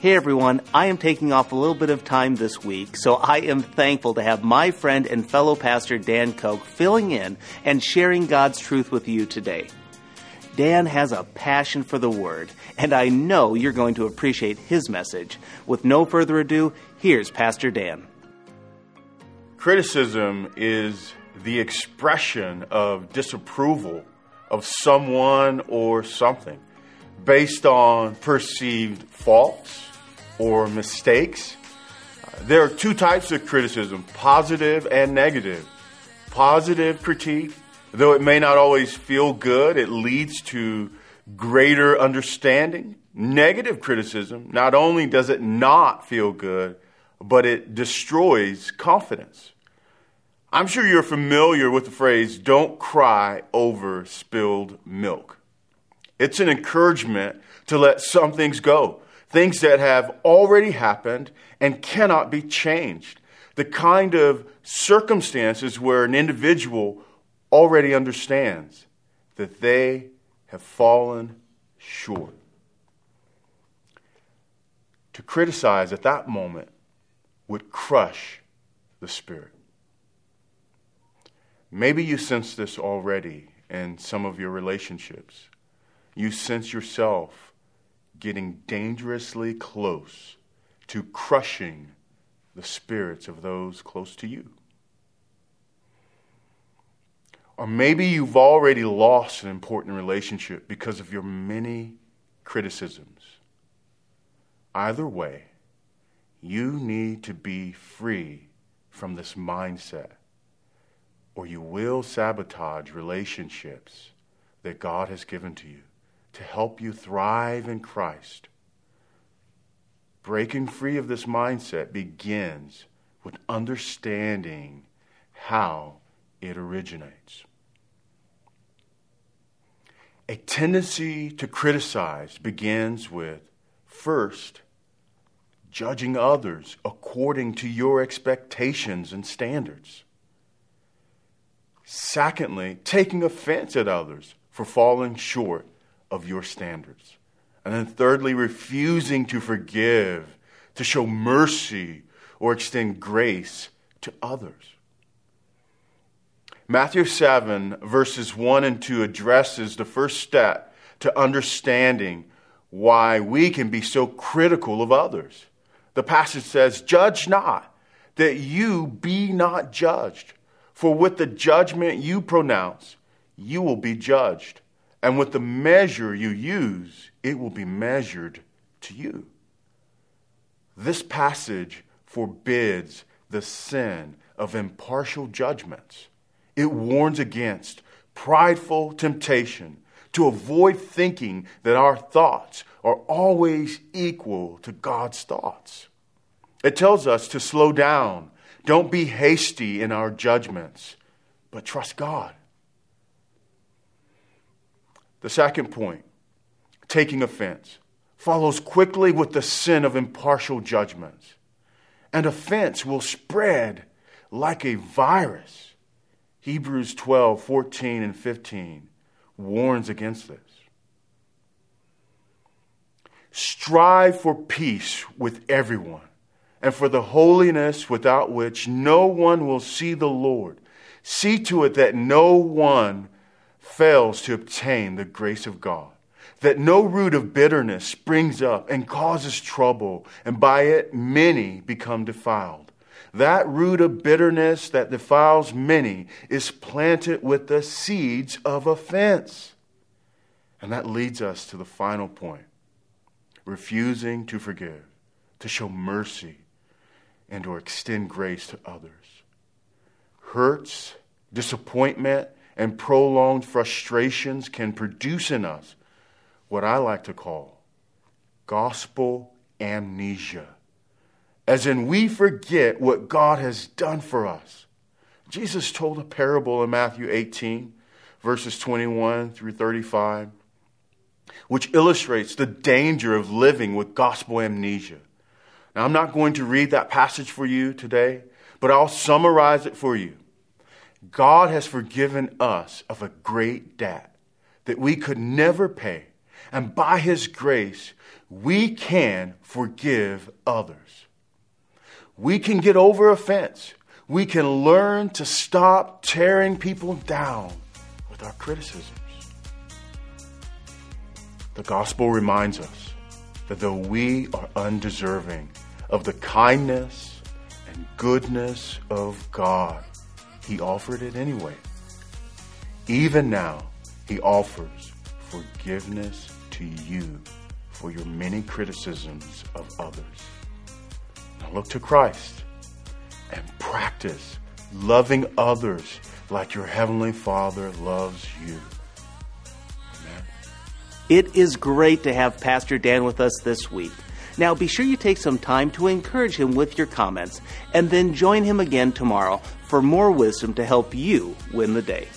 Hey everyone, I am taking off a little bit of time this week, so I am thankful to have my friend and fellow pastor Dan Koch filling in and sharing God's truth with you today. Dan has a passion for the Word, and I know you're going to appreciate his message. With no further ado, here's Pastor Dan. Criticism is the expression of disapproval of someone or something based on perceived faults or mistakes. There are two types of criticism positive and negative. Positive critique, though it may not always feel good, it leads to greater understanding. Negative criticism, not only does it not feel good, but it destroys confidence. I'm sure you're familiar with the phrase, don't cry over spilled milk. It's an encouragement to let some things go, things that have already happened and cannot be changed. The kind of circumstances where an individual already understands that they have fallen short. To criticize at that moment would crush the spirit. Maybe you sense this already in some of your relationships. You sense yourself getting dangerously close to crushing the spirits of those close to you. Or maybe you've already lost an important relationship because of your many criticisms. Either way, you need to be free from this mindset, or you will sabotage relationships that God has given to you to help you thrive in Christ. Breaking free of this mindset begins with understanding how it originates. A tendency to criticize begins with first, judging others according to your expectations and standards. Secondly, taking offense at others for falling short of your standards. And then, thirdly, refusing to forgive, to show mercy, or extend grace to others. Matthew 7, verses 1 and 2 addresses the first step to understanding why we can be so critical of others. The passage says, Judge not, that you be not judged. For with the judgment you pronounce, you will be judged. And with the measure you use, it will be measured to you. This passage forbids the sin of impartial judgments. It warns against prideful temptation to avoid thinking that our thoughts are always equal to God's thoughts. It tells us to slow down, don't be hasty in our judgments, but trust God. The second point, taking offense, follows quickly with the sin of impartial judgments. And offense will spread like a virus. Hebrews 12, 14, and 15 warns against this. Strive for peace with everyone and for the holiness without which no one will see the Lord. See to it that no one fails to obtain the grace of God. That no root of bitterness springs up and causes trouble, and by it many become defiled. That root of bitterness that defiles many is planted with the seeds of offense. And that leads us to the final point refusing to forgive, to show mercy, and to extend grace to others. Hurts, disappointment, and prolonged frustrations can produce in us what I like to call gospel amnesia. As in, we forget what God has done for us. Jesus told a parable in Matthew 18, verses 21 through 35, which illustrates the danger of living with gospel amnesia. Now, I'm not going to read that passage for you today, but I'll summarize it for you. God has forgiven us of a great debt that we could never pay. And by His grace, we can forgive others. We can get over offense. We can learn to stop tearing people down with our criticisms. The gospel reminds us that though we are undeserving of the kindness and goodness of God, He offered it anyway. Even now, He offers forgiveness to you for your many criticisms of others. Now look to Christ and practice loving others like your Heavenly Father loves you. Amen. It is great to have Pastor Dan with us this week. Now, be sure you take some time to encourage him with your comments and then join him again tomorrow for more wisdom to help you win the day.